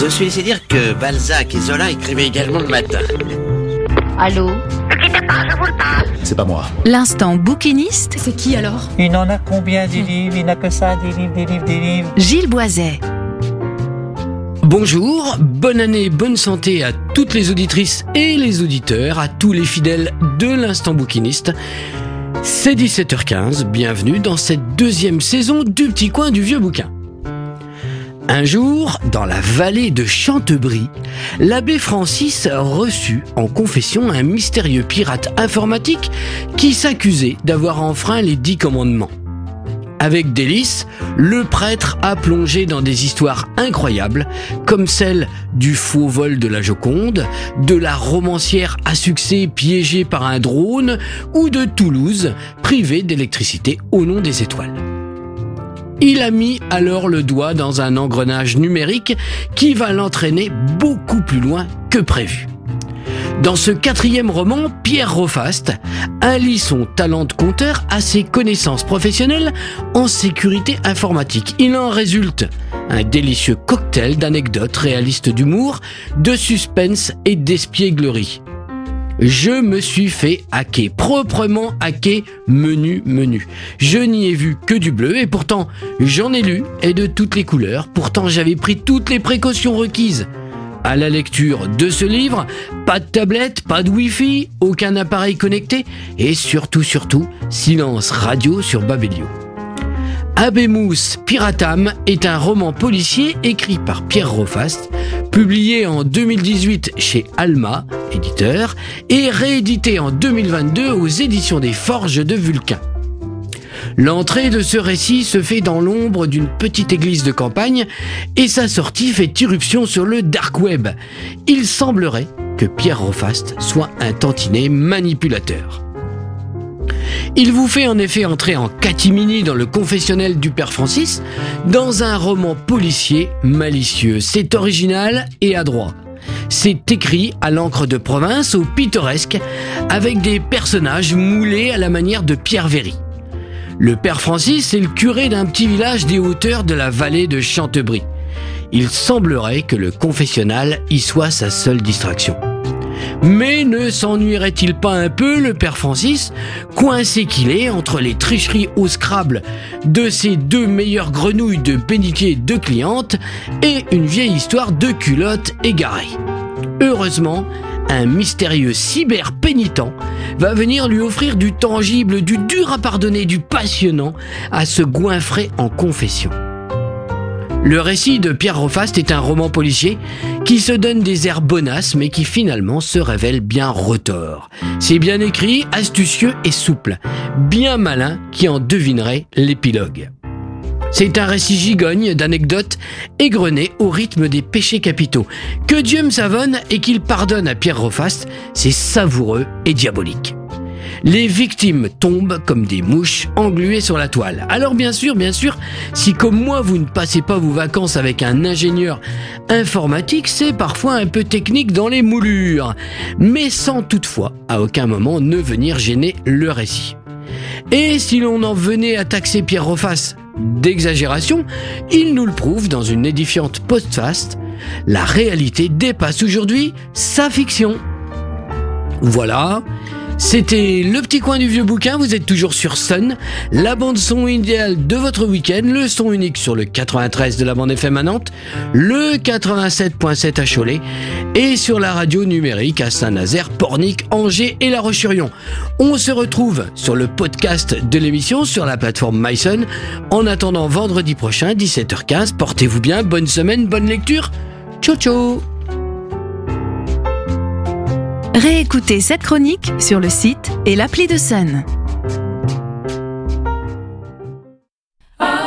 Je suis laissé dire que Balzac et Zola écrivaient également le matin. Allô C'est pas moi. L'instant bouquiniste, C'est qui alors Il en a combien des livres Il n'a que ça, des livres, des livres, des livres. Gilles Boiset. Bonjour, bonne année, bonne santé à toutes les auditrices et les auditeurs, à tous les fidèles de l'instant bouquiniste. C'est 17h15, bienvenue dans cette deuxième saison du petit coin du vieux bouquin. Un jour, dans la vallée de Chantebrie, l'abbé Francis reçut en confession un mystérieux pirate informatique qui s'accusait d'avoir enfreint les dix commandements. Avec délice, le prêtre a plongé dans des histoires incroyables, comme celle du faux vol de la Joconde, de la romancière à succès piégée par un drone, ou de Toulouse, privée d'électricité au nom des étoiles. Il a mis alors le doigt dans un engrenage numérique qui va l'entraîner beaucoup plus loin que prévu. Dans ce quatrième roman, Pierre Rofaste allie son talent de conteur à ses connaissances professionnelles en sécurité informatique. Il en résulte un délicieux cocktail d'anecdotes réalistes d'humour, de suspense et d'espièglerie. Je me suis fait hacker, proprement hacker, menu, menu. Je n'y ai vu que du bleu et pourtant j'en ai lu et de toutes les couleurs. Pourtant j'avais pris toutes les précautions requises. À la lecture de ce livre, pas de tablette, pas de wifi, aucun appareil connecté et surtout, surtout, silence radio sur Babelio. Abemous Piratam est un roman policier écrit par Pierre Rofaste, publié en 2018 chez Alma, éditeur, et réédité en 2022 aux éditions des Forges de Vulcain. L'entrée de ce récit se fait dans l'ombre d'une petite église de campagne et sa sortie fait irruption sur le dark web. Il semblerait que Pierre Rofaste soit un tantinet manipulateur. Il vous fait en effet entrer en catimini dans le confessionnel du père Francis, dans un roman policier malicieux. C'est original et adroit. C'est écrit à l'encre de province, au pittoresque, avec des personnages moulés à la manière de Pierre Véry. Le père Francis est le curé d'un petit village des hauteurs de la vallée de Chantebrie. Il semblerait que le confessionnal y soit sa seule distraction. Mais ne s'ennuierait-il pas un peu le père Francis, coincé qu'il est entre les tricheries au Scrabble de ses deux meilleures grenouilles de bénitier de clientes et une vieille histoire de culotte égarée? Heureusement, un mystérieux cyber-pénitent va venir lui offrir du tangible, du dur à pardonner, du passionnant à se goinfrer en confession. Le récit de Pierre Rofaste est un roman policier qui se donne des airs bonasses mais qui finalement se révèle bien retors. C'est bien écrit, astucieux et souple, bien malin qui en devinerait l'épilogue. C'est un récit gigogne d'anecdotes égrenées au rythme des péchés capitaux. Que Dieu me savonne et qu'il pardonne à Pierre Rofaste, c'est savoureux et diabolique. Les victimes tombent comme des mouches engluées sur la toile. Alors bien sûr, bien sûr, si comme moi vous ne passez pas vos vacances avec un ingénieur informatique, c'est parfois un peu technique dans les moulures, mais sans toutefois à aucun moment ne venir gêner le récit. Et si l'on en venait à taxer Pierre Roface d'exagération, il nous le prouve dans une édifiante postface. La réalité dépasse aujourd'hui sa fiction. Voilà, c'était le petit coin du vieux bouquin, vous êtes toujours sur Sun, la bande son idéale de votre week-end, le son unique sur le 93 de la bande FM à le 87.7 à Cholet et sur la radio numérique à Saint-Nazaire, Pornic, Angers et La Roche-sur-Yon. On se retrouve sur le podcast de l'émission sur la plateforme MySun. En attendant vendredi prochain, 17h15, portez-vous bien, bonne semaine, bonne lecture. Ciao ciao Réécoutez cette chronique sur le site et l'appli de Sun.